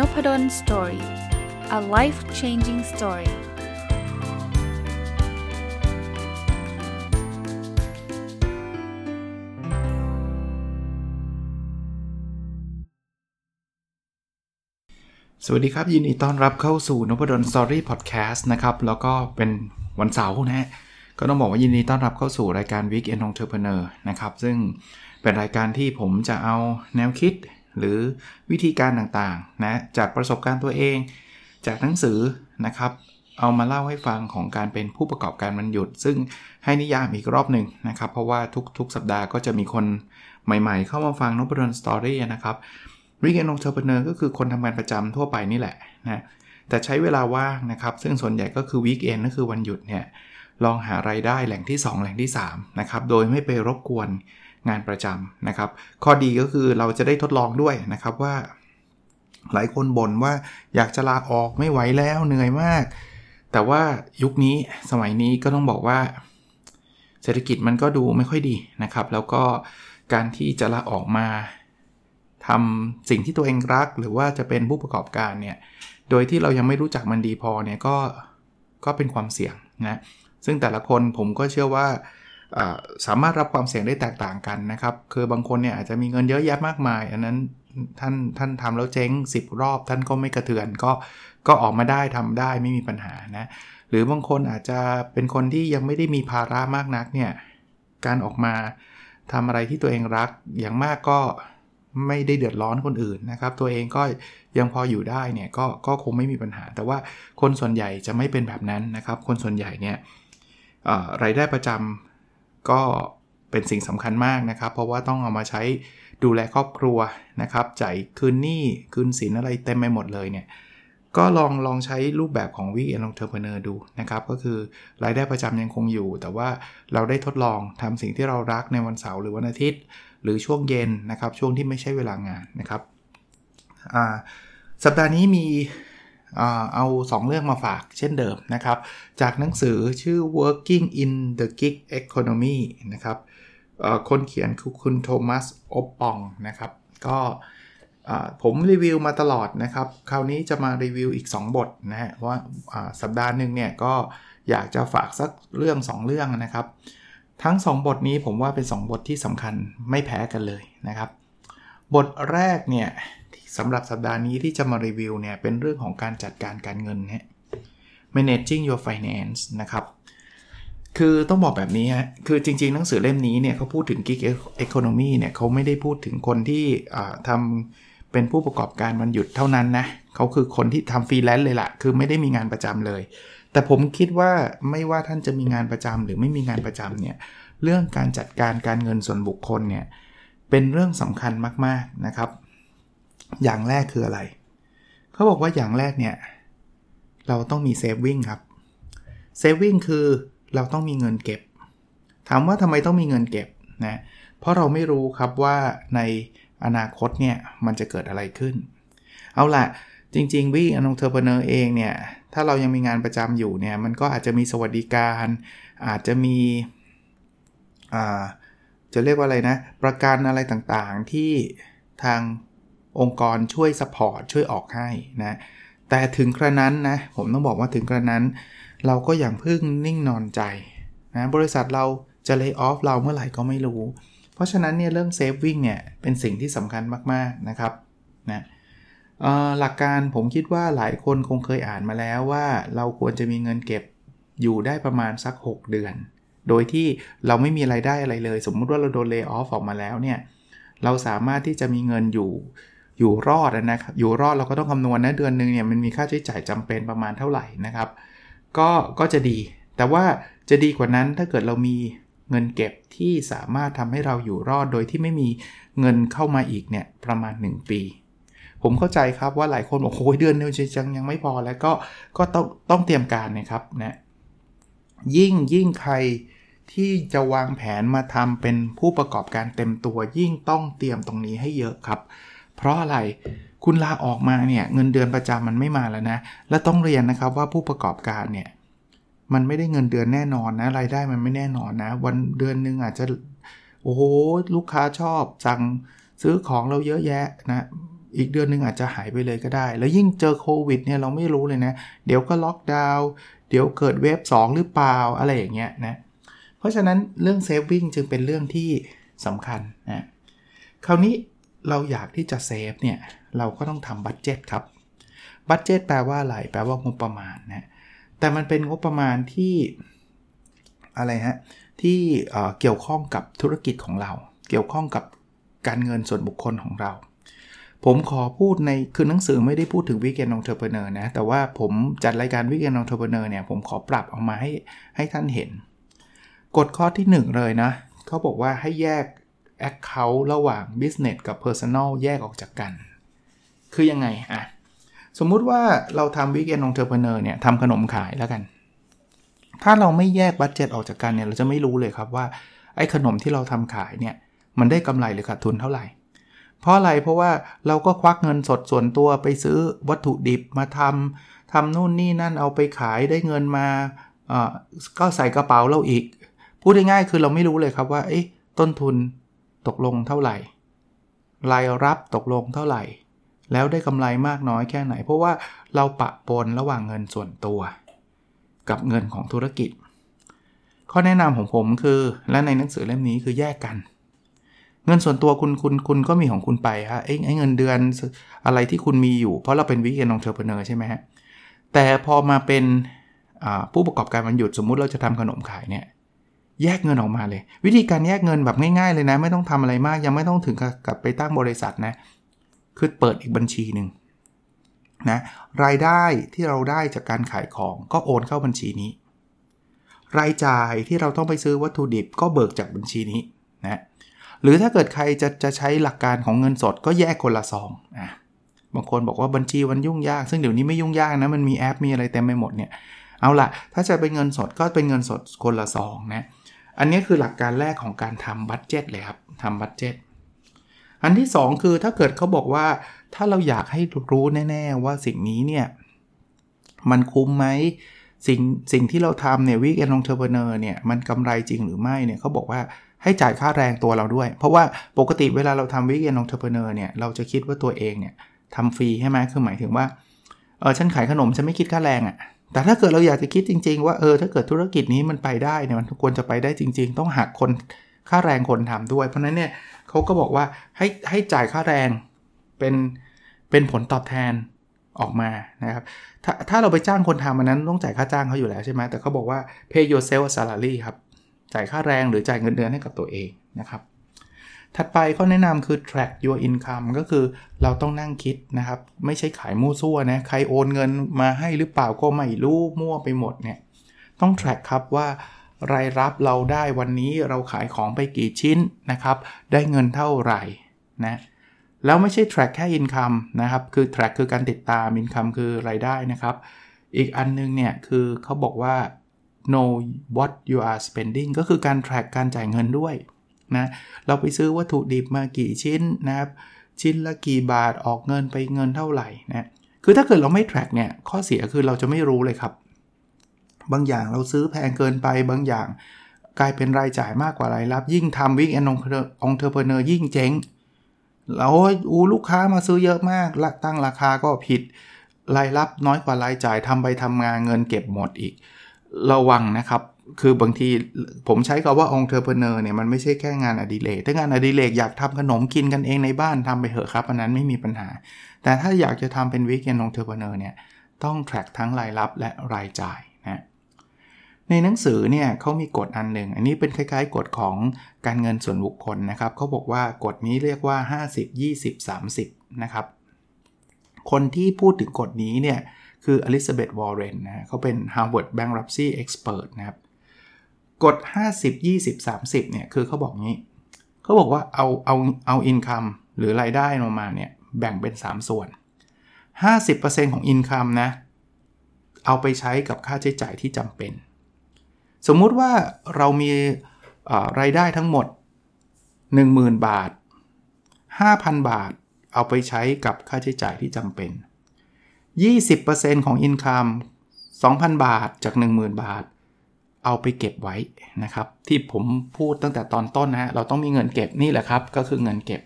Nopadol Story a life changing story สวัสดีครับ ยินดีต้อนรับเข้าสู่นพดล Story พอดแคสต์นะครับ แล้วก็เป็นวันเสาร์นะฮะก็ต้องบอกว่ายินดีต้อนรับเข้าสู่รายการ Weekend Entrepreneur นะครับ ซึ่งเป็นรายการที่ผมจะเอาแนวคิด หรือวิธีการต่างๆนะจากประสบการณ์ตัวเอง จากหนังสือนะครับเอามาเล่าให้ฟังของการเป็นผู้ประกอบการวันหยุด ซึ่งให้นิยามอีกรอบหนึ่งนะครับ เพราะว่าทุกๆสัปดาห์ก็จะมีคนใหม่ๆ เข้ามาฟังนพดล Story นะครับ Weekend Entrepreneur ก็คือคนทำงานประจำทั่วไปนี่แหละนะแต่ใช้เวลาว่างนะครับ ซึ่งส่วนใหญ่ก็คือ weekend ก็คือวันหยุดเนี่ยลองหาไรายได้แหล่งที่ 2 แหล่งที่3นะครับโดยไม่ไปรบกวน งานประจำนะครับ ข้อดีก็คือเราจะได้ทดลองด้วยนะครับว่า หลายคนบ่นว่าอยากจะลาออกไม่ไหวแล้วเหนื่อยมาก แต่ว่ายุคนี้สมัยนี้ก็ต้องบอกว่า เศรษฐกิจมันก็ดูไม่ค่อยดีนะครับ แล้วก็การที่จะลาออกมาทำสิ่งที่ตัวเองรัก หรือว่าจะเป็นผู้ประกอบการเนี่ยโดยที่เรายังไม่รู้จักมันดีพอเนี่ยก็ก็เป็นความเสี่ยงนะซึ่งแต่ละคนผมก็เชื่อว่า สามารถรับความเสี่ยงได้แตกต่างกันนะครับ คือบางคนเนี่ยอาจจะมีเงินเยอะแยะมากมาย อันนั้นท่านท่านทำแล้วเจ๊ง 10 รอบ ท่านก็ไม่กระเทือนก็ก็ออกมาได้ทำได้ไม่มีปัญหานะหรือบางคนอาจจะเป็นคนที่ยังไม่ได้มีภาระมากนักเนี่ยการออกมาทำอะไรที่ตัวเองรักอย่างมากก็ไม่ได้เดือดร้อนคนอื่นนะครับ ตัวเองก็ยังพออยู่ได้เนี่ยก็ก็คงไม่มีปัญหา แต่ว่าคนส่วนใหญ่จะไม่เป็นแบบนั้นนะครับ คนส่วนใหญ่เนี่ยรายได้ประจำ ก็เป็นสิ่งสำคัญมากนะครับ เพราะว่าต้องเอามาใช้ดูแลครอบครัวนะครับจ่ายคืนหนี้คืนสินอะไรเต็มไปหมดเลยเนี่ยก็ลองลองใช้รูปแบบของ Weekend Entrepreneur ดูนะครับ ก็คือรายได้ประจำยังคงอยู่ แต่ว่าเราได้ทดลองทำสิ่งที่เรารักในวันเสาร์หรือวันอาทิตย์ หรือช่วงเย็นนะครับ ช่วงที่ไม่ใช่เวลางานนะครับสัปดาห์นี้มี เอา 2 เรื่องมาฝากเช่นเดิมนะครับ จากหนังสือชื่อ Working in the Gig Economy นะครับคนเขียนคือคุณโทมัสอปปองนะครับ ก็ผมรีวิวมาตลอดนะครับ คราวนี้จะมารีวิวอีก 2 บทนะฮะว่าสัปดาห์หนึ่งเนี่ยก็อยากจะฝากสักเรื่อง 2 เรื่องนะครับ ทั้ง 2 บทนี้ผมว่าเป็น 2 บทที่สำคัญไม่แพ้กันเลยนะครับ บทแรกเนี่ย สำหรับสัปดาห์นี้ที่จะมารีวิวเนี่ยเป็นเรื่องของการจัดการการเงินฮะ managing your finance นะครับ คือต้องบอกแบบนี้ฮะ คือจริงๆ หนังสือเล่มนี้เนี่ยเขาพูดถึง gig economy เนี่ยเขาไม่ได้พูดถึงคนที่ทำเป็นผู้ประกอบการมันหยุดเท่านั้นนะเขาคือคนที่ทำฟรีแลนซ์เลยละคือไม่ได้มีงานประจำเลย แต่ผมคิดว่าไม่ว่าท่านจะมีงานประจำหรือไม่มีงานประจำเนี่ย เรื่องการจัดการการเงินส่วนบุคคลเนี่ยเป็นเรื่องสำคัญมากๆนะครับ อย่างแรกคืออะไร เขาบอกว่าอย่างแรกเนี่ย เราต้องมีเซฟวิ่งครับเซฟวิ่งคือเราต้องมีเงินเก็บ ถามว่าทำไมต้องมีเงินเก็บนะเพราะเราไม่รู้ครับว่าในอนาคตเนี่ยมันจะเกิดอะไรขึ้น เอาล่ะ จริงๆ weekend entrepreneur เองเนี่ย ถ้าเรายังมีงานประจำอยู่เนี่ย มันก็อาจจะมีสวัสดิการ อาจจะมีอ่าจะเรียกว่าอะไรนะ ประกันอะไรต่างๆที่ทาง องค์กรช่วย support ช่วยออกให้นะแต่ถึงกระนั้นนะผมต้องบอกว่าถึงกระนั้น เราก็อย่าเพิ่งนิ่งนอนใจนะบริษัทเราจะ lay off เราเมื่อไหร่ก็ไม่รู้ เพราะฉะนั้นเนี่ยเรื่อง saving เนี่ยเป็นสิ่งที่สำคัญมากๆนะครับนะหลักการผมคิดว่าหลายคนคงเคยอ่านมาแล้วว่าเราควรจะมีเงินเก็บอยู่ได้ประมาณสัก 6 เดือน โดยที่เราไม่มีไรายได้อะไรเลย สมมุติว่าเราโดนเลิกออฟออกมาแล้วเนี่ยเราสามารถที่จะมีเงินอยู่ อยู่รอดนะครับอยู่รอดเราก็ต้องคำนวณนะเดือนหนึ่งเนี่ยมันมีค่าใช้จ่ายจำเป็นประมาณเท่าไหร่นะครับ ก็ก็จะดี แต่ว่าจะดีกว่านั้นถ้าเกิดเรามีเงินเก็บที่สามารถทำให้เราอยู่รอดโดยที่ไม่มีเงินเข้ามาอีกเนี่ยประมาณ 1 ปี ผมเข้าใจครับว่าหลายคนบอกโอ้ยเดือนเดียวจังยังไม่พอแล้วก็ก็ต้องต้องเตรียมการนะครับนะยิ่งยิ่งใครที่จะวางแผนมาทำเป็นผู้ประกอบการเต็มตัวยิ่งต้องเตรียมตรงนี้ให้เยอะครับ เพราะอะไรคุณลาออกมาเนี่ยเงินเดือนประจำมันไม่มาแล้วนะ และต้องเรียนนะครับว่าผู้ประกอบการเนี่ยมันไม่ได้เงินเดือนแน่นอนนะรายได้มันไม่แน่นอนนะ วันเดือนหนึ่งอาจจะโอ้โหลูกค้าชอบสั่งซื้อของเราเยอะแยะนะอีกเดือนหนึ่งอาจจะหายไปเลยก็ได้ แล้วยิ่งเจอโควิดเนี่ยเราไม่รู้เลยนะ เดี๋ยวก็ล็อกดาวน์เดี๋ยวเกิด wave 2 หรือเปล่าอะไรอย่างเงี้ยนะเพราะฉะนั้นเรื่อง saving จึงเป็นเรื่องที่สำคัญนะคราวนี้ เราอยากที่จะ save เนี่ยเราก็ต้องทำ budget ครับbudget แปลว่าอะไรแปลว่างบประมาณนะแต่มันเป็นงบประมาณที่อะไรฮะที่เกี่ยวข้องกับธุรกิจของเรา เกี่ยวข้องกับการเงินส่วนบุคคลของเรา ผมขอพูดในคือหนังสือไม่ได้พูดถึง weekend entrepreneur นะ แต่ว่าผมจัดรายการ weekend entrepreneur เนี่ยผมขอปรับออกมาให้ให้ท่านเห็น กฎข้อที่ 1 เลยนะเขาบอกว่าให้แยก Account ระหว่าง Business กับ Personal แยกออกจากกัน คือยังไงอะสมมุติว่าเราทำ weekend entrepreneur เนี่ยทำขนมขายแล้วกัน ถ้าเราไม่แยก budget ออกจากกันเนี่ยเราจะไม่รู้เลยครับว่าไอ้ขนมที่เราทำขายเนี่ยมันได้กำไรหรือขาดทุนเท่าไหร่ เพราะอะไรเพราะว่าเราก็ควักเงินสดส่วนตัวไปซื้อวัตถุดิบมาทำทำนู่นนี่นั่นเอาไปขายได้เงินมาก็ใส่กระเป๋าเราอีก พูดง่ายๆคือเราไม่รู้เลยครับว่าต้นทุน ตกลงเท่าไหร่ รายรับตกลงเท่าไหร่ แล้วได้กำไรมากน้อยแค่ไหน เพราะว่าเราปะปนระหว่างเงินส่วนตัว กับเงินของธุรกิจ ข้อแนะนำของผมคือ และในหนังสือเล่มนี้คือแยกกัน เงินส่วนตัวคุณคุณคุณก็มีของคุณไปฮะไอ้ไอ้เงินเดือนอะไรที่คุณมีอยู่ เพราะเราเป็นวิกเอนองเทอร์เพเนอร์ใช่ไหมฮะแต่พอมาเป็นผู้ประกอบการวันหยุดสมมุติเราจะทำขนมขายเนี่ย แยกเงินออกมาเลย วิธีการแยกเงินแบบง่ายๆเลยนะ ไม่ต้องทำอะไรมาก ยังไม่ต้องถึงกับไปตั้งบริษัทนะ คือเปิดอีกบัญชีหนึ่งนะรายได้ที่เราได้จากการขายของก็โอนเข้าบัญชีนี้ รายจ่ายที่เราต้องไปซื้อวัตถุดิบก็เบิกจากบัญชีนี้นะหรือถ้าเกิดใครจะจะใช้หลักการของเงินสดก็แยกคนละซองอะบางคนบอกว่าบัญชีมันยุ่งยาก ซึ่งเดี๋ยวนี้ไม่ยุ่งยากนะมันมีแอปมีอะไรเต็มไปหมดเนี่ยเอาละถ้าจะเป็นเงินสดก็เป็นเงินสดคนละซองนะ อันนี้คือหลักการแรกของการทำ budget เลยครับทำ budget อันที่ 2 คือถ้าเกิดเขาบอกว่าถ้าเราอยากให้รู้แน่ ๆ ว่าสิ่งนี้เนี่ย มันคุ้มไหมสิ่งสิ่งที่เราทำเนี่ย weekend entrepreneur เนี่ยมันกำไรจริงหรือไม่เนี่ยเขาบอกว่าให้จ่ายค่าแรงตัวเราด้วย เพราะว่าปกติเวลาเราทำ weekend entrepreneur เนี่ยเราจะคิดว่าตัวเองเนี่ยทำฟรีใช่ไหมคือหมายถึงว่าเออฉันขายขนมฉันไม่คิดค่าแรงอะ่ะ แต่ถ้าเกิดเราอยากจะคิดจริง ๆ ว่าเออถ้าเกิดธุรกิจนี้มันไปได้เนี่ยมันควรจะไปได้จริง ๆ ต้องหักคนค่าแรงคนทำด้วย เพราะนั้นเนี่ยเขาก็บอกว่าให้ให้จ่ายค่าแรงเป็นเป็นผลตอบแทนออกมานะครับถ้าถ้าเราไปจ้างคนทำมันนั้นต้องจ่ายค่าจ้างเขาอยู่แล้วใช่ไหมแต่เขาบอกว่า pay yourself salary ครับจ่ายค่าแรงหรือจ่ายเงินเดือนให้กับตัวเองนะครับ ถัดไปข้อแนะนำคือ track your income ก็คือเราต้องนั่งคิดนะครับ ไม่ใช่ขายมั่วซั่วนะ ใครโอนเงินมาให้หรือเปล่าก็ไม่รู้มั่วไปหมดเนี่ย ต้อง track ครับว่ารายรับเราได้วันนี้เราขายของไปกี่ชิ้นนะครับ ได้เงินเท่าไหร่นะแล้วไม่ใช่ track แค่ income นะครับ คือ track คือการติดตาม income คือรายได้นะครับ อีกอันนึงเนี่ยคือเขาบอกว่า know what you are spending ก็คือการ track การจ่ายเงินด้วย นะเราไปซื้อวัตถุดิบมากี่ชิ้นนะครับชิ้นละกี่บาทออกเงินไปเงินเท่าไหร่นะคือถ้าเกิดเราไม่ track เนี่ยข้อเสียคือเราจะไม่รู้เลยครับ บางอย่างเราซื้อแพงเกินไปบางอย่างกลายเป็นรายจ่ายมากกว่ารายรับ ยิ่งทำวิกแอนององเทอร์เพเนอร์ยิ่งเจ๊งแล้วอูลูกค้ามาซื้อเยอะมากละตั้งราคาก็ผิดรายรับน้อยกว่ารายจ่ายทำไปทำงานเงินเก็บหมดอีก ระวังนะครับ คือบางทีผมใช้คำว่า entrepreneur เนี่ยมันไม่ใช่แค่งานอดิเรกถ้างานอดิเรกอยากทำขนมกินกันเองในบ้านทำไปเถอะครับอันนั้นไม่มีปัญหา แต่ถ้าอยากจะทำเป็น weekend entrepreneur เนี่ยต้อง track ทั้งรายรับและรายจ่ายนะในหนังสือเนี่ยเขามีกฎอันหนึ่ง อันนี้เป็นคล้ายๆกฎของการเงินส่วนบุคคลนะครับเขาบอกว่ากฎนี้เรียกว่า 50 20 30 นะครับ คนที่พูดถึงกฎนี้เนี่ยคืออลิซาเบธวอร์เรนนะเขาเป็น Harvard Bankruptcy Expert นะครับ กฎ 50 20 30เนี่ยคือเขาบอกงี้เขาบอกว่าเอาเอาเอาอินคัมหรือรายได้ลงมาเนี่ยแบ่งเป็น 3 ส่วน 50%ของอินคัมนะ เอาไปใช้กับค่าใช้จ่ายที่จำเป็น สมมุติว่าเรามีรายได้ทั้งหมด 10,000 บาท 5,000 บาทเอาไปใช้กับค่าใช้จ่ายที่จำเป็น 20%ของอินคัม2,000 บาทจาก 10,000 บาท เอาไปเก็บไว้นะครับ ที่ผมพูดตั้งแต่ตอนต้นนะเราต้องมีเงินเก็บนี่แหละครับ ก็คือเงินเก็บ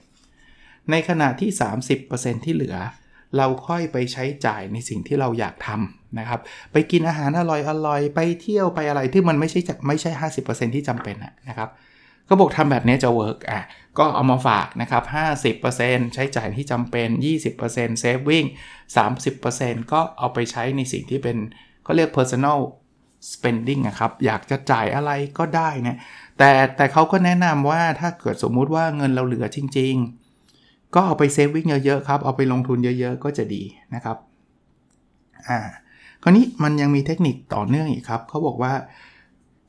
ในขณะที่ 30%ที่เหลือ เราค่อยไปใช้จ่ายในสิ่งที่เราอยากทำนะครับ ไปกินอาหารอร่อยๆไปเที่ยวไปอะไรที่มันไม่ใช่ไม่ใช่ 50%ที่จำเป็นนะครับก็บอกทำแบบนี้จะ work อะก็เอามาฝากนะครับ 50%ใช้จ่ายที่จำเป็น 20% saving 30%ก็เอาไปใช้ในสิ่งที่เป็นเขาเรียก personal spending นะครับ อยากจะจ่ายอะไรก็ได้นะแต่แต่เขาก็แนะนำว่าถ้าเกิดสมมุติว่าเงินเราเหลือจริง ๆ ก็เอาไป saving เยอะๆครับ เอาไปลงทุนเยอะๆ ก็จะดีนะครับอ่าคราวนี้มันยังมีเทคนิคต่อเนื่องอีกครับเขาบอกว่า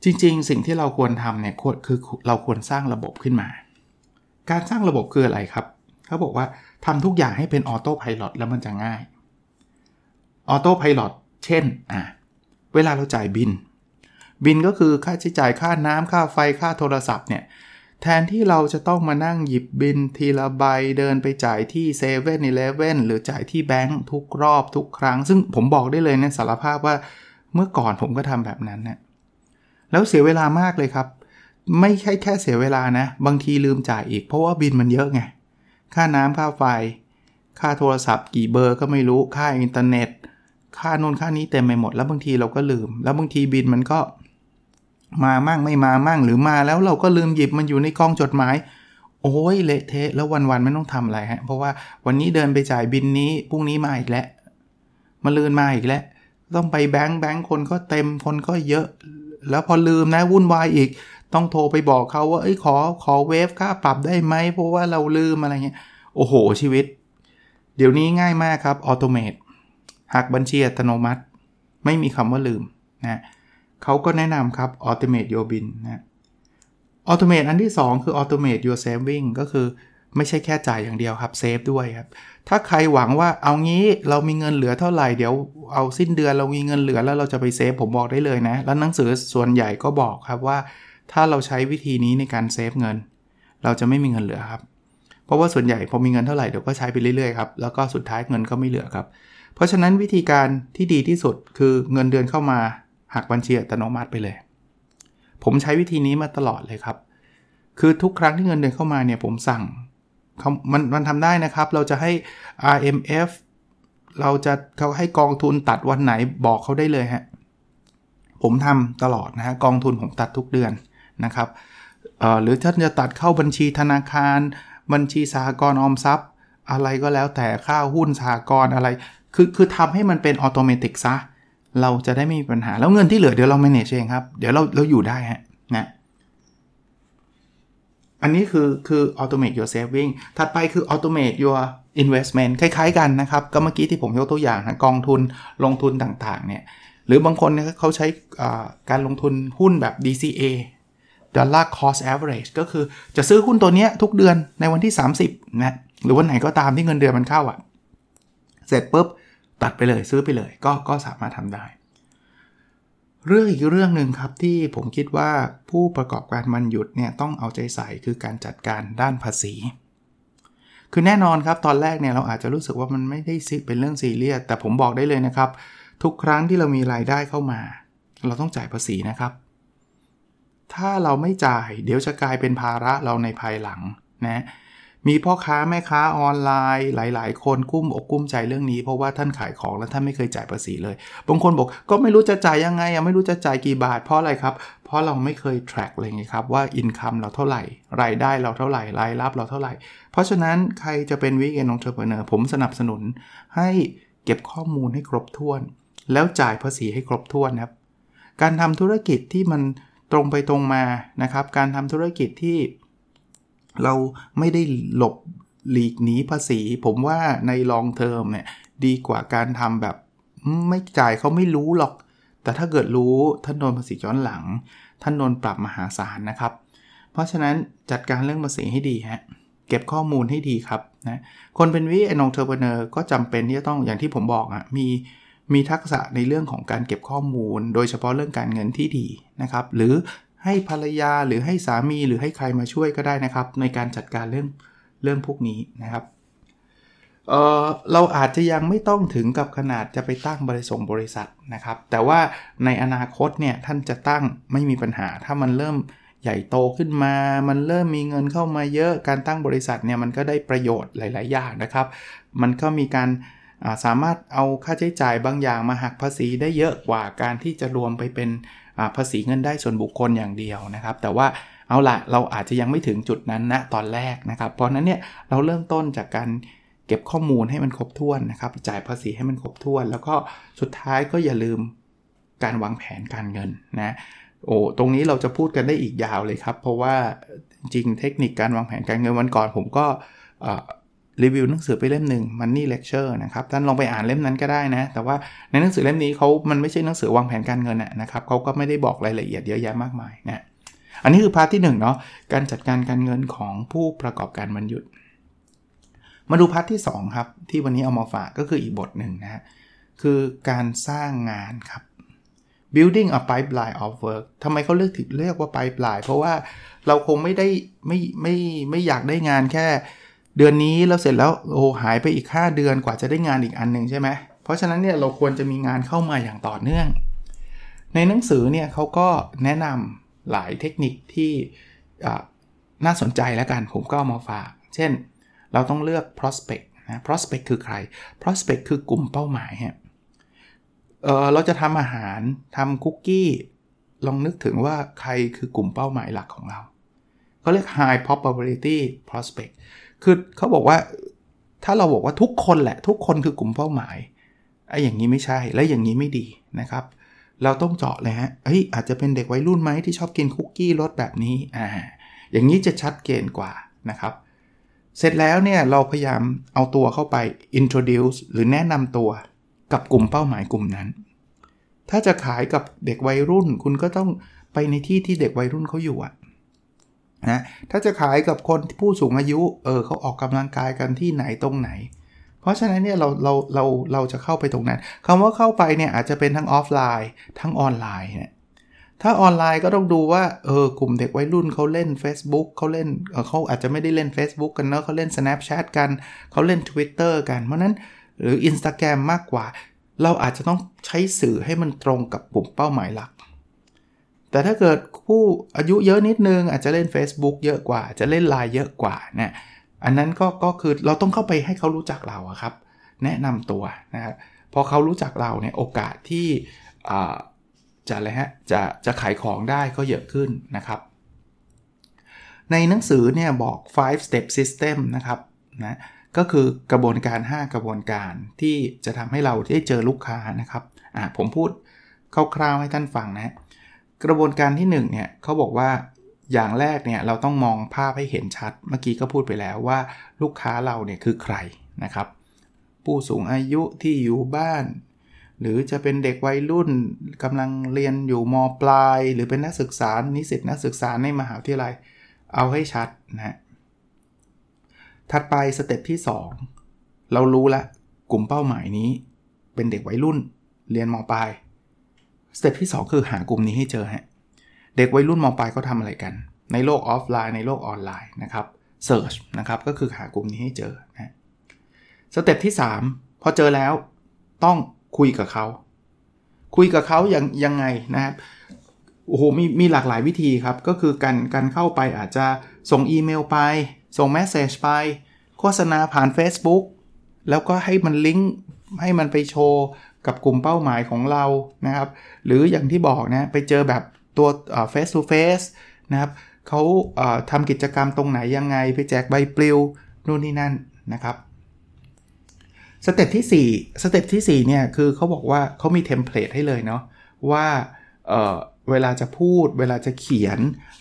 จริง ๆ สิ่งที่เราควรทำเนี่ยคือเราควรสร้างระบบขึ้นมา การสร้างระบบคืออะไรครับเขาบอกว่าทำทุกอย่างให้เป็นออโต้พายロแล้วมันจะง่ายออโต้พายロเช่นอ่า เวลาเราจ่ายบิน บินก็คือค่าใช้จ่ายค่าน้ำค่าไฟค่าโทรศัพท์เนี่ยแทนที่เราจะต้องมานั่งหยิบบินทีละใบเดินไปจ่ายที่เซเว่นอีเลฟเว่นหรือจ่ายที่แบงค์ทุกรอบทุกครั้ง ซึ่งผมบอกได้เลยนะสารภาพว่าเมื่อก่อนผมก็ทำแบบนั้นเนะแล้วเสียเวลามากเลยครับ ไม่ใช่แค่เสียเวลานะ บางทีลืมจ่ายอีกเพราะว่าบิลมันเยอะไง ค่าน้ำค่าไฟ ค่าโทรศัพท์กี่เบอร์ก็ไม่รู้ค่าอินเทอร์เน็ต ค่าโน่นค่านี้เต็มไปหมด แล้วบางทีเราก็ลืม แล้วบางทีบิลมันก็มามั่งไม่มามั่งหรือมาแล้วเราก็ลืมหยิบมันอยู่ในกองจดหมาย โอ้ยเละเทะแล้ววันๆไม่ต้องทำอะไรฮะ เพราะว่าวันนี้เดินไปจ่ายบิลนี้พรุ่งนี้มาอีกแล้วมะรืนมาอีกแล้วต้องไปแบงค์แบงค์คนก็เต็มคนก็เยอะ แล้วพอลืมนะวุ่นวายอีก ต้องโทรไปบอกเขาว่าเอ้ยขอขอ waive ค่าปรับได้ไหมเพราะว่าเราลืมอะไรเงี้ยโอ้โหชีวิต เดี๋ยวนี้ง่ายมากครับ automate หักบัญชีอัตโนมัติ ไม่มีคำว่าลืมนะเขาก็แนะนำครับ automate your bill นะautomate อันที่ 2 คือ automate your saving ก็คือไม่ใช่แค่จ่ายอย่างเดียวครับ save ด้วยครับ ถ้าใครหวังว่าเอางี้เรามีเงินเหลือเท่าไหร่เดี๋ยวเอาสิ้นเดือนเรามีเงินเหลือแล้วเราจะไป save ผมบอกได้เลยนะ แล้วหนังสือส่วนใหญ่ก็บอกครับว่า ถ้าเราใช้วิธีนี้ในการ save เงิน เราจะไม่มีเงินเหลือครับ เพราะว่าส่วนใหญ่พอมีเงินเท่าไหร่เดี๋ยวก็ใช้ไปเรื่อยๆครับแล้วก็สุดท้ายเงินก็ไม่เหลือครับ เพราะฉะนั้นวิธีการที่ดีที่สุดคือเงินเดือนเข้ามาหักบัญชีอัตโนมัติไปเลย ผมใช้วิธีนี้มาตลอดเลยครับ คือทุกครั้งที่เงินเดือนเข้ามาเนี่ยผมสั่งมันมันทำได้นะครับ เราจะให้ RMF เราจะเขาให้กองทุนตัดวันไหนบอกเขาได้เลยฮะ ผมทำตลอดนะฮะกองทุนผมตัดทุกเดือนนะครับหรือท่านจะตัดเข้าบัญชีธนาคาร บัญชีสหกรณ์ออมทรัพย์ อะไรก็แล้วแต่ค่าหุ้นสหกรณ์อะไร คือคือทำให้มันเป็นอัตโนมัติซะเราจะได้ไม่มีปัญหา แล้วเงินที่เหลือเดี๋ยวเรา manage เองครับ เดี๋ยวเราเราอยู่ได้ฮะนะอันนี้คือคือ automate your saving ถัดไปคือ automate your investment คล้ายๆกันนะครับ ก็เมื่อกี้ที่ผมยกตัวอย่างนะกองทุนลงทุนต่างๆเนี่ยหรือบางคนเนี่ยเขาใช้การลงทุนหุ้นแบบ DCA dollar cost average ก็คือจะซื้อหุ้นตัวนี้ทุกเดือนในวันที่ 30นะหรือวันไหนก็ตามที่เงินเดือนมันเข้าอะ่ะ เสร็จปุ๊บ ตัดไปเลยซื้อไปเลยก็ก็สามารถทำได้ เรื่องอีกเรื่องหนึ่งครับที่ผมคิดว่าผู้ประกอบการมันหยุดเนี่ยต้องเอาใจใส่คือการจัดการด้านภาษี คือแน่นอนครับตอนแรกเนี่ยเราอาจจะรู้สึกว่ามันไม่ได้เป็นเรื่องซีเรียสแต่ผมบอกได้เลยนะครับ ทุกครั้งที่เรามีรายได้เข้ามา เราต้องจ่ายภาษีนะครับ ถ้าเราไม่จ่ายเดี๋ยวจะกลายเป็นภาระเราในภายหลังนะ มีพ่อค้าแม่ค้าออนไลน์ หลาย ๆ คนกลุ้มอกกลุ้มใจเรื่องนี้ เพราะว่าท่านขายของแล้วท่านไม่เคยจ่ายภาษีเลย บางคนบอกก็ไม่รู้จะจ่ายยังไงยังไม่รู้จะจ่ายกี่บาทเพราะอะไรครับ เพราะเราไม่เคย track เลยไงครับว่า income เราเท่าไหร่ รายได้เราเท่าไหร่ รายรับเราเท่าไหร่ เพราะฉะนั้นใครจะเป็น weekend entrepreneur ผมสนับสนุนให้เก็บข้อมูลให้ครบถ้วน แล้วจ่ายภาษีให้ครบถ้วนครับ การทำธุรกิจที่มันตรงไปตรงมานะครับ การทำธุรกิจที่ เราไม่ได้หลบหลีกหนีภาษี ผมว่าในลองเทอมเนี่ยดีกว่าการทำแบบไม่จ่ายเขาไม่รู้หรอก แต่ถ้าเกิดรู้ท่านโดนภาษีย้อนหลัง ท่านโดนปรับมหาศาลนะครับ เพราะฉะนั้นจัดการเรื่องภาษีให้ดีฮะเก็บข้อมูลให้ดีครับนะคนเป็นวิเอนองเทอร์เบเนอร์ก็จำเป็นที่จะต้องอย่างที่ผมบอกอะ่ะมีมีทักษะในเรื่องของการเก็บข้อมูล โดยเฉพาะเรื่องการเงินที่ดีนะครับ หรือ ให้ภรรยาหรือให้สามีหรือให้ใครมาช่วยก็ได้นะครับ ในการจัดการเรื่องเรื่องพวกนี้นะครับเเราอาจจะยังไม่ต้องถึงกับขนาดจะไปตั้งบริษัทบริษัทนะครับ แต่ว่าในอนาคตเนี่ยท่านจะตั้งไม่มีปัญหา ถ้ามันเริ่มใหญ่โตขึ้นมา มันเริ่มมีเงินเข้ามาเยอะ การตั้งบริษัทเนี่ยมันก็ได้ประโยชน์หลาย ๆ อย่างนะครับ มันก็มีการ สามารถเอาค่าใช้จ่ายบางอย่างมาหักภาษีได้เยอะกว่าการที่จะรวมไปเป็นภาษีเงินได้ส่วนบุคคลอย่างเดียวนะครับ แต่ว่าเอาละเราอาจจะยังไม่ถึงจุดนั้นนะตอนแรกนะครับ เพราะนั้นเนี่ยเราเริ่มต้นจากการเก็บข้อมูลให้มันครบถ้วนนะครับ จ่ายภาษีให้มันครบถ้วน แล้วก็สุดท้ายก็อย่าลืมการวางแผนการเงินนะโอ้ตรงนี้เราจะพูดกันได้อีกยาวเลยครับ เพราะว่าจริงเทคนิคการวางแผนการเงินวันก่อน ผมก็ รีวิวหนังสือไปเล่มหนึ่ง Money Lecture นะครับท่านลองไปอ่านเล่มนั้นก็ได้นะ แต่ว่าในหนังสือเล่มนี้เขามันไม่ใช่หนังสือวางแผนการเงินนะครับเขาก็ไม่ได้บอกรายละเอียดเยอะแยะมากมายนะอันนี้คือ part ที่1เนาะการจัดการการเงินของผู้ประกอบการวันหยุดมาดู part ที่ 2 ครับ ที่วันนี้เอามาฝากก็คืออีกบทหนึ่งนะฮะคือการสร้างงานครับ building a pipeline of work ทำไมเขาเลือกถึงเรียกว่า pipeline เพราะว่าเราคงไม่ได้ไม่ไม่ไม่อยากได้งานแค่ เดือนนี้แล้วเสร็จแล้วโอ้หายไปอีก 5 เดือนกว่าจะได้งานอีกอันหนึ่งใช่ไหมเพราะฉะนั้นเนี่ยเราควรจะมีงานเข้ามาอย่างต่อเนื่อง ในหนังสือเนี่ยเขาก็แนะนำหลายเทคนิคที่น่าสนใจแล้วกันผมก็มาฝาก เช่น เราต้องเลือก prospect นะ prospect คือใคร prospect คือกลุ่มเป้าหมายฮะเเราจะทำอาหารทำคุกกี้ลองนึกถึงว่าใครคือกลุ่มเป้าหมายหลักของเราเขาเรียก high probability prospect คือเขาบอกว่าถ้าเราบอกว่าทุกคนแหละ ทุกคนคือกลุ่มเป้าหมายไอ้อย่างนี้ไม่ใช่และอย่างนี้ไม่ดีนะครับ เราต้องเจาะเลยฮะเฮ้ยอาจจะเป็นเด็กวัยรุ่นไหมที่ชอบกินคุกกี้รสแบบนี้อ่าอย่างนี้จะชัดเจนกว่านะครับ เสร็จแล้วเนี่ยเราพยายามเอาตัวเข้าไป introduce หรือแนะนำตัวกับกลุ่มเป้าหมายกลุ่มนั้น ถ้าจะขายกับเด็กวัยรุ่น คุณก็ต้องไปในที่ที่เด็กวัยรุ่นเขาอยู่อะ นะถ้าจะขายกับคนผู้สูงอายุเออเขาออกกำลังกายกันที่ไหนตรงไหน เพราะฉะนั้นเนี่ยเราเราเราเราจะเข้าไปตรงนั้นคำว่าเข้าไปเนี่ยอาจจะเป็นทั้งออฟไลน์ ทั้งออนไลน์เนี่ยถ้าออนไลน์ก็ต้องดูว่าเออกลุ่มเด็กวัยรุ่นเขาเล่น Facebook เขาเล่นเเขาอาจจะไม่ได้เล่น Facebook กันเนาะเขาเล่น Snapchat กันเขาเล่น Twitter กัน เพราะนั้นหรือ Instagram มากกว่า เราอาจจะต้องใช้สื่อให้มันตรงกับกลุ่มเป้าหมายหลัก แต่ถ้าเกิดผู้อายุเยอะนิดนึง อาจจะเล่น Facebook เยอะกว่า จะเล่นไลน์เยอะกว่านะอันนั้นก็ก็คือเราต้องเข้าไปให้เขารู้จักเราครับ แนะนำตัวนะครับพอเขารู้จักเราเนี่ยโอกาสที่จะอะไรฮะจะจะขายของได้ก็เยอะขึ้นนะครับ ในหนังสือเนี่ยบอก five step system นะครับนะก็คือกระบวนการ 5 กระบวนการที่จะทำให้เราได้เจอลูกค้านะครับอ่าผมพูดคร่าวๆให้ท่านฟังนะ กระบวนการที่1เนี่ยเขาบอกว่าอย่างแรกเนี่ยเราต้องมองภาพให้เห็นชัด เมื่อกี้ก็พูดไปแล้วว่าลูกค้าเราเนี่ยคือใครนะครับ ผู้สูงอายุที่อยู่บ้าน หรือจะเป็นเด็กวัยรุ่นกำลังเรียนอยู่มปลาย หรือเป็นนักศึกษานิสิตนักศึกษาในมหาวิทยาลัยเอาให้ชัดนะถัดไป step ที่ 2 เรารู้ละกลุ่มเป้าหมายนี้ เป็นเด็กวัยรุ่น เรียนมปลาย step ที่ 2 คือหากลุ่มนี้ให้เจอฮะเด็กวัยรุ่นมปลายเขาทำอะไรกัน ในโลกออฟไลน์ในโลกออนไลน์นะครับ search นะครับก็คือหากลุ่มนี้ให้เจอนะ step ที่ 3 พอเจอแล้วต้องคุยกับเขาคุยกับเขาอย่างยังไงนะครับโอ้โหมีมีหลากหลายวิธีครับ ก็คือการการเข้าไปอาจจะส่งอีเมลไป ส่ง message ไป โฆษณาผ่าน Facebook แล้วก็ให้มันลิงก์ให้มันไปโชว์ กับกลุ่มเป้าหมายของเรานะครับ หรืออย่างที่บอกนะไปเจอแบบตัว face to face นะครับเขาทำกิจกรรมตรงไหนยังไง ไปแจกใบปลิวนู่นนี่นั่นนะครับ step ที่4 step ที่4เนี่ยคือเขาบอกว่าเขามี template ให้เลยเนาะว่าเเวลาจะพูด เวลาจะเขียน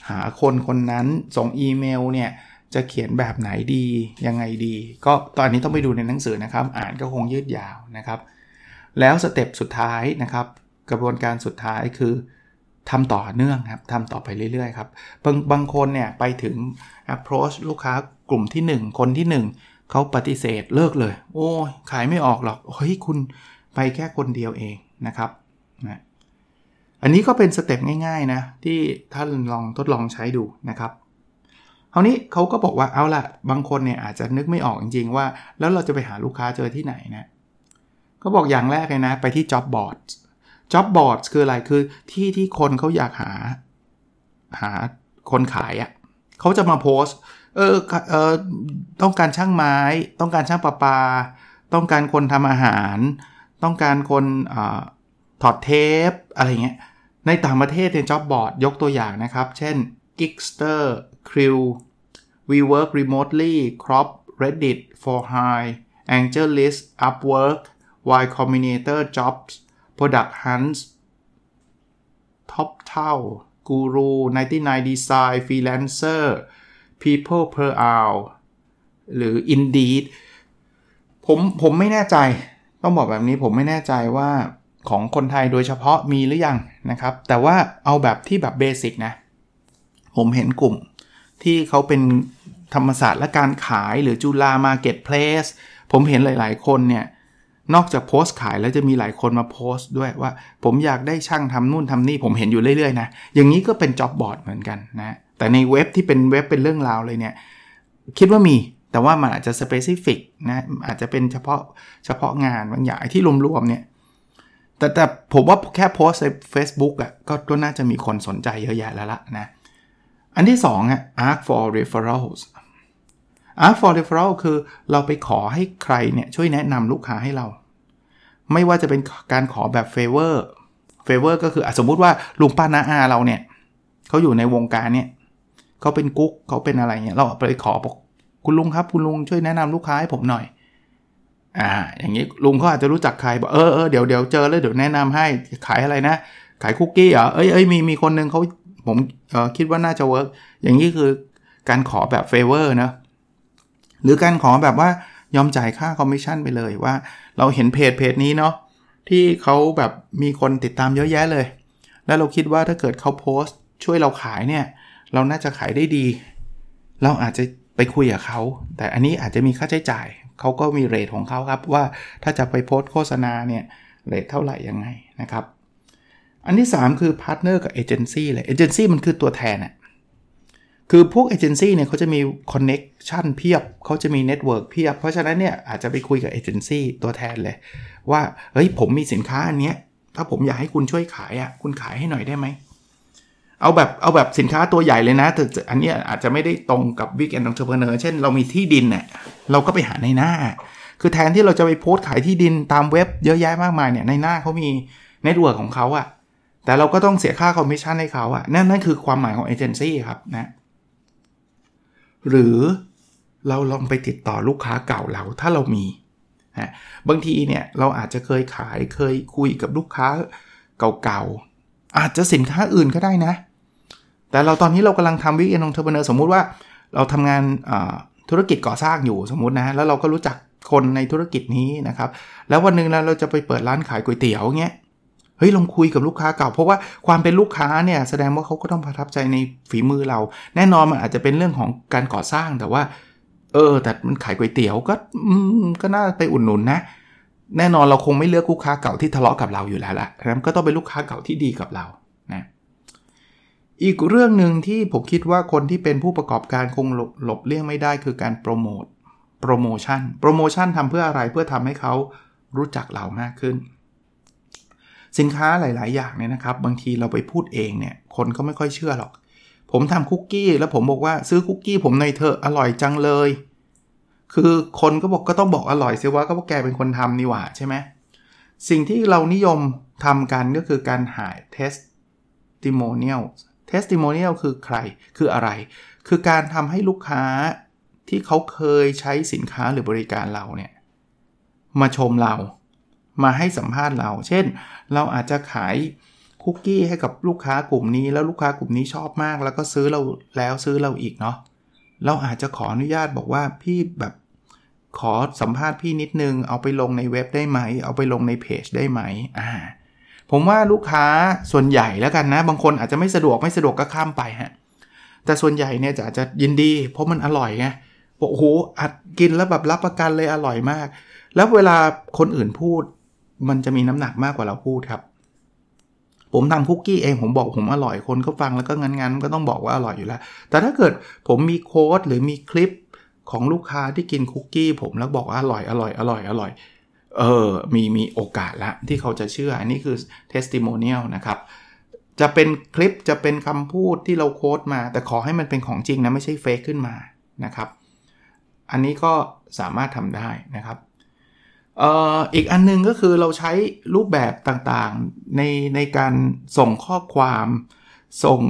หาคนคนนั้นส่งอีเมลเนี่ยจะเขียนแบบไหนดี ยังไงดี ก็ตอนนี้ต้องไปดูในหนังสือนะครับ อ่านก็คงยืดยาวนะครับ แล้ว step สุดท้ายนะครับ กระบวนการสุดท้ายคือทำต่อเนื่องครับทำต่อไปเรื่อยๆครับบางบางคนเนี่ยไปถึง approach ลูกค้ากลุ่มที่ 1 คนที่ 1เขาปฏิเสธเลิกเลย โอ้ขายไม่ออกหรอกเฮ้ยคุณไปแค่คนเดียวเองนะครับนะอันนี้ก็เป็น step ง่ายๆนะที่ท่านลองทดลองใช้ดูนะครับคราวนี้เขาก็บอกว่าเอาละบางคนเนี่ยอาจจะนึกไม่ออกจริงๆว่า แล้วเราจะไปหาลูกค้าเจอที่ไหนนะ ก็บอกอย่างแรกเลยนะ ไปที่ job board job board คืออะไรคือที่ที่คนเขาอยากหา หาคนขายอะ่ะเขาจะมาโพสเออเออต้องการช่างไม้ ต้องการช่างประปา ต้องการคนทำอาหาร ต้องการคนอถอดเทป อะไรเงี้ยในต่างประเทศในจ็อบบอร์ดยกตัวอย่างนะครับ เช่น Gigster Crew We Work Remotely Crop Reddit for High AngelList Upwork Y Combinator Jobs Product Hunts Top เท่า Guru 99 Design Freelancer People per hour หรือ Indeed ผมผมไม่แน่ใจต้องบอกแบบนี้ผมไม่แน่ใจว่าของคนไทยโดยเฉพาะมีหรือยังนะครับ แต่ว่าเอาแบบที่แบบ basic นะ ผมเห็นกลุ่มที่เขาเป็นธรรมศาสตร์และการขายหรือจุฬา Marketplace ผมเห็นหลาย ๆ คนเนี่ย นอกจากโพสต์ขายแล้วจะมีหลายคนมาโพสต์ด้วยว่า ผมอยากได้ช่างทำนู่นทำนี่ผมเห็นอยู่เรื่อยๆนะอย่างนี้ก็เป็น job board เหมือนกันนะแต่ในเว็บที่เป็นเว็บเป็นเรื่องราวเลยเนี่ยคิดว่ามีแต่ว่ามันอาจจะ specific นะอาจจะเป็นเฉพาะเฉพาะงานบางอย่างที่รวมๆเนี่ยแต่แต่ผมว่าแค่โพสใน Facebook อะ่ะก็ก็น่าจะมีคนสนใจเยอะแยะแล้วละนะ อันที่2อะ Arc for referrals Arc for referral คือเราไปขอให้ใครเนี่ยช่วยแนะนำลูกค้าให้เรา ไม่ว่าจะเป็นการขอแบบ favor favor ก็คืออสมมุติว่าลุงป้าน้าอาเราเนี่ยเขาอยู่ในวงการเนี่ยเขาเป็นกุ๊กเขาเป็นอะไรเนี่ยเราไปขอบอกคุณลุงครับคุณลุงช่วยแนะนำลูกค้าให้ผมหน่อยอ่าอย่างนี้ลุงเขาอาจจะรู้จักใครบอกเออเออเดี๋ยวเดี๋ยวเจอแล้วเดี๋ยวแนะนำให้ขายอะไรนะ ขายคุกกี้เหรอเอ้ยเอ้ยมีมีคนนึงเขาผมเออคิดว่าน่าจะ work อย่างนี้คือการขอแบบ favor นะ หรือการขอแบบว่ายอมจ่ายค่าคอมมิชชั่นไปเลยว่า เราเห็นเพจเพจนี้เนาะที่เขาแบบมีคนติดตามเยอะแยะเลย แล้วเราคิดว่าถ้าเกิดเขาโพสต์ ช่วยเราขายเนี่ย เราน่าจะขายได้ดี เราอาจจะไปคุยกับเขา แต่อันนี้อาจจะมีค่าใช้จ่าย เขาก็มี rate ของเขาครับว่าถ้าจะไปโพสต์โฆษณาเนี่ย rate เท่าไหร่ยังไงนะครับ อันที่ 3 คือ partner กับเอเจนซี่เลยเอเจนซี่มันคือตัวแทนอะ คือพวกเอเจนซี่เนี่ยเขาจะมี connection เพียบเขาจะมี network เพียบ เพราะฉะนั้นเนี่ยอาจจะไปคุยกับเอเจนซี่ตัวแทนเลย ว่า เฮ้ยผมมีสินค้าอันเนี้ย ถ้าผมอยากให้คุณช่วยขายอะ่ะคุณขายให้หน่อยได้ไหม เอาแบบเอาแบบสินค้าตัวใหญ่เลยนะแต่อันนี้อาจจะไม่ได้ตรงกับ weekend entrepreneur เช่นเรามีที่ดินเนี่ยเราก็ไปหานายหน้า คือแทนที่เราจะไปโพสต์ขายที่ดินตามเว็บเยอะแยะมากมายเนี่ยนายหน้าเขามี network ของเขาอะแต่เราก็ต้องเสียค่าคอมมิชชั่นให้เขาอะนั่นนั่นคือความหมายของเอเจนซี่ครับนะ หรือเราลองไปติดต่อลูกค้าเก่าเราถ้าเรามีนะบางทีเนี่ยเราอาจจะเคยขายเคยคุยกับลูกค้าเก่าๆ อาจจะสินค้าอื่นก็ได้นะ แต่เราตอนนี้เรากำลังทำ weekend entrepreneur สมมุติว่าเราทำงานธุรกิจก่อสร้างอยู่สมมุตินะแล้วเราก็รู้จักคนในธุรกิจนี้นะครับ แล้ววันหนึ่งเราจะไปเปิดร้านขายก๋วยเตี๋ยวเงี้ย เฮ้ยลองคุยกับลูกค้าเก่า เพราะว่าความเป็นลูกค้าเนี่ยแสดงว่าเขาก็ต้องประทับใจในฝีมือเรา แน่นอนมันอาจจะเป็นเรื่องของการก่อสร้างแต่ว่า เออ แต่มันขายก๋วยเตี๋ยวก็ก็น่าไปอุ่นหนุนนะแน่นอนเราคงไม่เลือกลูกค้าเก่าที่ทะเลาะกับเราอยู่แล้วละนั้นก็ต้องเป็นลูกค้าเก่าที่ดีกับเรานะอีกเรื่องหนึ่งที่ผมคิดว่าคนที่เป็นผู้ประกอบการคงหลบเลี่ยงไม่ได้คือการโปรโมทโปรโมชั่นโปรโมชั่นทำเพื่ออะไรเพื่อทำให้เขารู้จักเรามากขึ้น สินค้าหลาย ๆ อย่างเนี่ยนะครับ บางทีเราไปพูดเองเนี่ย คนก็ไม่ค่อยเชื่อหรอก ผมทำคุกกี้แล้วผมบอกว่าซื้อคุกกี้ผมในเธออร่อยจังเลย คือคนก็บอกก็ต้องบอกอร่อยเสียว่าก็เพราะแกเป็นคนทำนี่หว่าใช่ไหมสิ่งที่เรานิยมทำกันก็คือการหา testimonial testimonial คือใครคืออะไร คือการทำให้ลูกค้าที่เขาเคยใช้สินค้าหรือบริการเราเนี่ยมาชมเรา มาให้สัมภาษณ์เรา เช่น เราอาจจะขายคุกกี้ให้กับลูกค้ากลุ่มนี้ แล้วลูกค้ากลุ่มนี้ชอบมาก แล้วก็ซื้อเราแล้วซื้อเราอีกเนาะเราอาจจะขออนุญาตบอกว่าพี่แบบขอสัมภาษณ์พี่นิดนึง เอาไปลงในเว็บได้ไหม เอาไปลงในเพจได้ไหมอ่าผมว่าลูกค้าส่วนใหญ่แล้วกันนะ บางคนอาจจะไม่สะดวกไม่สะดวกก็ข้ามไปฮะแต่ส่วนใหญ่เนี่ยจะอาจจะยินดี เพราะมันอร่อยไงบอกโอ้โหอัดกินแล้วแบบรับประกันเลยอร่อยมาก แล้วเวลาคนอื่นพูด มันจะมีน้ำหนักมากกว่าเราพูดครับ ผมทำคุกกี้เองผมบอกผมอร่อยคนก็ฟังแล้วก็งั้นๆก็ต้องบอกว่าอร่อยอยู่แล้ว แต่ถ้าเกิดผมมีโค้ดหรือมีคลิปของลูกค้าที่กินคุกกี้ผมแล้วบอกว่าอร่อยอร่อยอร่อยอร่อยเออมีมีโอกาสละที่เขาจะเชื่ออันนี้คือ testimonial นะครับ จะเป็นคลิปจะเป็นคำพูดที่เราโค้ดมา แต่ขอให้มันเป็นของจริงนะ ไม่ใช่เฟกขึ้นมานะครับ อันนี้ก็สามารถทำได้นะครับ อีกอันนึงก็คือเราใช้รูปแบบต่างๆในในการส่งข้อความส่ง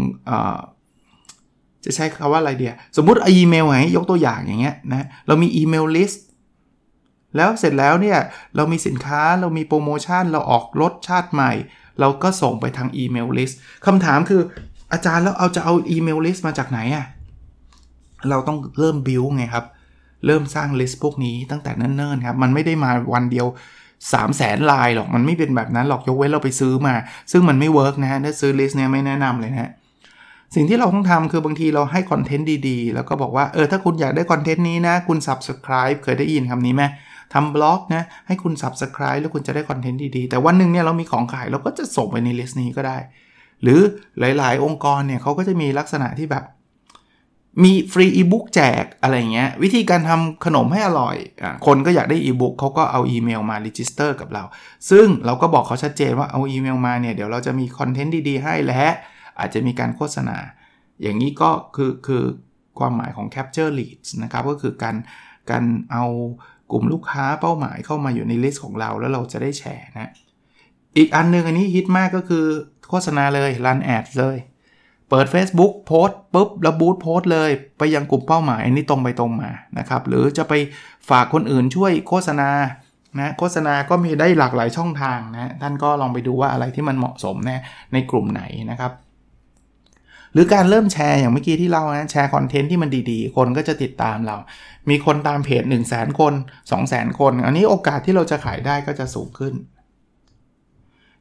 จะใช้คำว่าอะไรเดี๋ยวสมมุติอีเมลไงยกตัวอย่างอย่างเงี้ยนะเรามี email list แล้วเสร็จแล้วเนี่ยเรามีสินค้าเรามีโปรโมชั่นเราออกรสชาติใหม่ เราก็ส่งไปทาง email list คำถามคืออาจารย์แล้วเอาจะเอา email list มาจากไหนอะ่ะเราต้องเริ่มบิวไงครับ เริ่มสร้าง list พวกนี้ตั้งแต่เนิ่นๆครับมันไม่ได้มาวันเดียว3 0 0แสนรายหรอกมันไม่เป็นแบบนั้นหรอกยกเว้นเราไปซื้อมา ซึ่งมันไม่ work นะฮะถ้าซื้อ list เนี่ยไม่แนะนำเลยนะสิ่งที่เราต้องทำคือบางทีเราให้ content ดีๆ แล้วก็บอกว่าเออถ้าคุณอยากได้ content นี้นะ คุณ subscribe เคยได้ยินคำนี้ไหมทำบล็อกนะให้คุณ subscribe แล้วคุณจะได้ content ดีๆ แต่วันหนึ่งเนี่ยเรามีของขายเราก็จะส่งไปใน list นี้ก็ได้ หรือหลายๆ องค์กรเนี่ยเขาก็จะมีลักษณะที่แบบ มี free e-book แจกอะไรเงี้ยวิธีการทำขนมให้อร่อยอคนก็อยากได้อีบุ๊กเขาก็เอาอีเมลมา register กับเรา ซึ่งเราก็บอกเขาชัดเจนว่าเอาอีเมลมาเนี่ย เดี๋ยวเราจะมี content ดี ๆ ให้และ อาจจะมีการโฆษณา อย่างนี้ก็คือคือความหมายของ capture leads นะครับ ก็คือการการเอากลุ่มลูกค้าเป้าหมายเข้ามาอยู่ใน list ของเราแล้วเราจะได้แชร์นะอีกอันนึงอันนี้ฮิตมากก็คือโฆษณาเลย run ad เลย เปิด Facebook โพสปุ๊บแล้วบูตโพสเลย ไปยังกลุ่มเป้าหมายอันนี้ตรงไปตรงมานะครับ หรือจะไปฝากคนอื่นช่วยโฆษณานะโฆษณาก็มีได้หลากหลายช่องทางนะท่านก็ลองไปดูว่าอะไรที่มันเหมาะสมนะในกลุ่มไหนนะครับ หรือการเริ่มแชร์อย่างเมื่อกี้ที่เรานะแชร์คอนเทนต์ที่มันดีๆ คนก็จะติดตามเรา มีคนตามเพจ 1 0 0 0 0แคน 2 0 0 0 0 0 คน อันนี้โอกาสที่เราจะขายได้ก็จะสูงขึ้น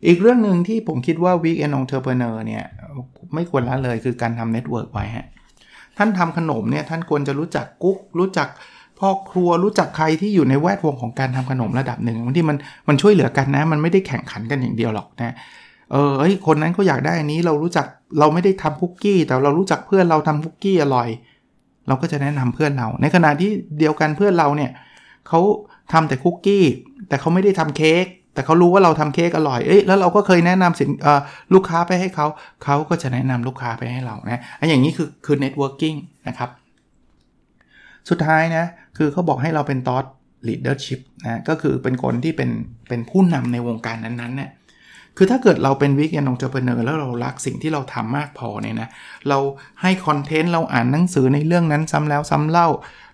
อีกเรื่องหนึ่งที่ผมคิดว่า Weekend Entrepreneur เนี่ยไม่ควรละเลยคือการทำ network ไว้ฮะท่านทำขนมเนี่ยท่านควรจะรู้จักกุ๊ก รู้จักพ่อครัวรู้จักใครที่อยู่ในแวดวงของการทำขนมระดับหนึ่งบางทีมันมันช่วยเหลือกันนะ มันไม่ได้แข่งขันกันอย่างเดียวหรอกนะเออเฮ้ยคนนั้นเขาอยากได้อันนี้เรารู้จักเราไม่ได้ทำคุกกี้ แต่เรารู้จักเพื่อนเราทำคุกกี้อร่อย เราก็จะแนะนำเพื่อนเรา ในขณะที่เดียวกันเพื่อนเราเนี่ยเขาทำแต่คุกกี้ แต่เขาไม่ได้ทำเค้ก แต่เขารู้ว่าเราทำเค้กอร่อย เอ้ยแล้วเราก็เคยแนะนำสินลูกค้าไปให้เขา เขาก็จะแนะนำลูกค้าไปให้เรานะอันอย่างนี้คือคือ networking นะครับ สุดท้ายนะ คือเขาบอกให้เราเป็น thought leadership นะ ก็คือเป็นคนที่เป็นเป็นผู้นำในวงการนั้นๆเนี่ย คือถ้าเกิดเราเป็น Weekend Entrepreneur แล้วเรารักสิ่งที่เราทำมากพอเนี่ยนะ เราให้ content เราอ่านหนังสือในเรื่องนั้นซ้ำแล้วซ้ำเล่า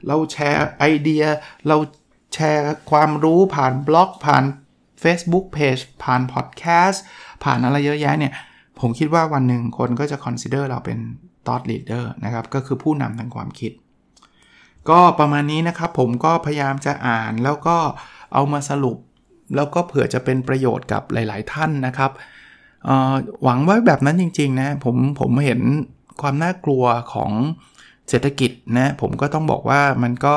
เราแชร์ไอเดีย เราแชร์ความรู้ผ่านบล็อกผ่าน Facebook Page ผ่านพอดแคสต์ผ่านอะไรเยอะแยะเนี่ย ผมคิดว่าวันหนึ่งคนก็จะ consider เราเป็น thought leader นะครับ ก็คือผู้นำทางความคิด ก็ประมาณนี้นะครับ ผมก็พยายามจะอ่านแล้วก็เอามาสรุป แล้วก็เผื่อจะเป็นประโยชน์กับหลาย ๆ ท่านนะครับหวังว่าแบบนั้นจริง ๆ นะ ผมผมเห็นความน่ากลัวของเศรษฐกิจนะผมก็ต้องบอกว่ามันก็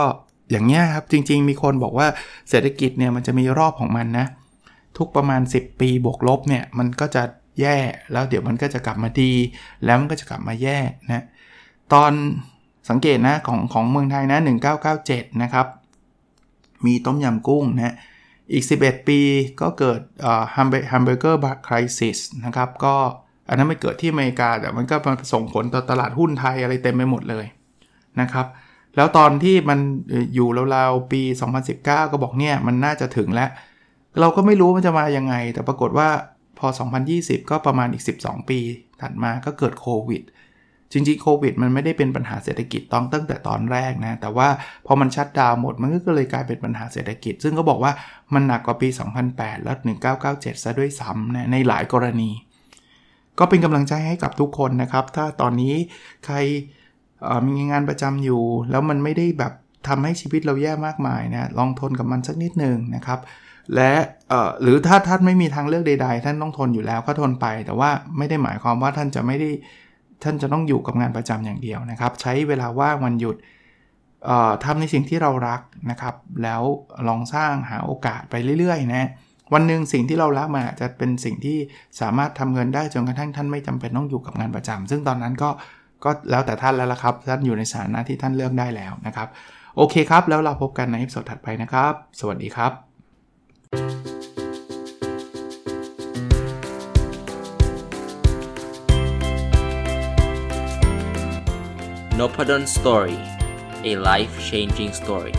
อย่างเงี้ยครับจริง ๆ มีคนบอกว่าเศรษฐกิจเนี่ยมันจะมีรอบของมันนะ ทุกประมาณ 10 ปีบวกลบเนี่ยมันก็จะแย่แล้วเดี๋ยวมันก็จะกลับมาดี แล้วมันก็จะกลับมาแย่นะตอนสังเกตนะของของเมืองไทยนะ 1997 นะครับ มีต้มยำกุ้งนะอีก 11 ปีก็เกิด Hamburger Crisis นะครับก็อันนั้นไม่เกิดที่อเมริกา แต่มันก็มาส่งผลต่อตลาดหุ้นไทยอะไรเต็มไปหมดเลยนะครับ แล้วตอนที่มันอยู่ราวๆปี 2019 ก็บอกเนี่ย มันน่าจะถึงแล้ว เราก็ไม่รู้มันจะมายังไง แต่ปรากฏว่าพอ 2020 ก็ประมาณอีก 12 ปีถัดมาก็เกิดโควิด จริงๆโควิดมันไม่ได้เป็นปัญหาเศรษฐกิจต้องตั้งแต่ตอนแรกนะ แต่ว่าพอมันชัดดาวหมดมันก็เลยกลายเป็นปัญหาเศรษฐกิจ ซึ่งก็บอกว่ามันหนักกว่าปี 2008 แล้ว1997 ซะด้วยซ้ำนะในหลายกรณี ก็เป็นกำลังใจให้กับทุกคนนะครับ ถ้าตอนนี้ใครมีงานประจำอยู่ แล้วมันไม่ได้แบบ ทำให้ชีวิตเราแย่มากมายนะลองทนกับมันสักนิดหนึ่งนะครับ และหรือถ้าท่านไม่มีทางเลือกใด ๆ ท่านต้องทนอยู่แล้วก็ทนไป แต่ว่าไม่ได้หมายความว่าท่านจะไม่ได้ท่านจะต้องอยู่กับงานประจำอย่างเดียวนะครับ ใช้เวลาว่างวันหยุดทำในสิ่งที่เรารักนะครับ แล้วลองสร้างหาโอกาสไปเรื่อยๆนะวันหนึ่งสิ่งที่เรารักมาจะเป็นสิ่งที่สามารถทำเงินได้จนกระทั่งท่านไม่จำเป็นต้องอยู่กับงานประจำซึ่งตอนนั้นก็ก็แล้วแต่ท่านแล้วละครับ ท่านอยู่ในสถานะที่ท่านเลือกได้แล้วนะครับ โอเคครับ แล้วเราพบกันในอีพิโซดถัดไปนะครับ สวัสดีครับ n o p a d o n Story a life changing story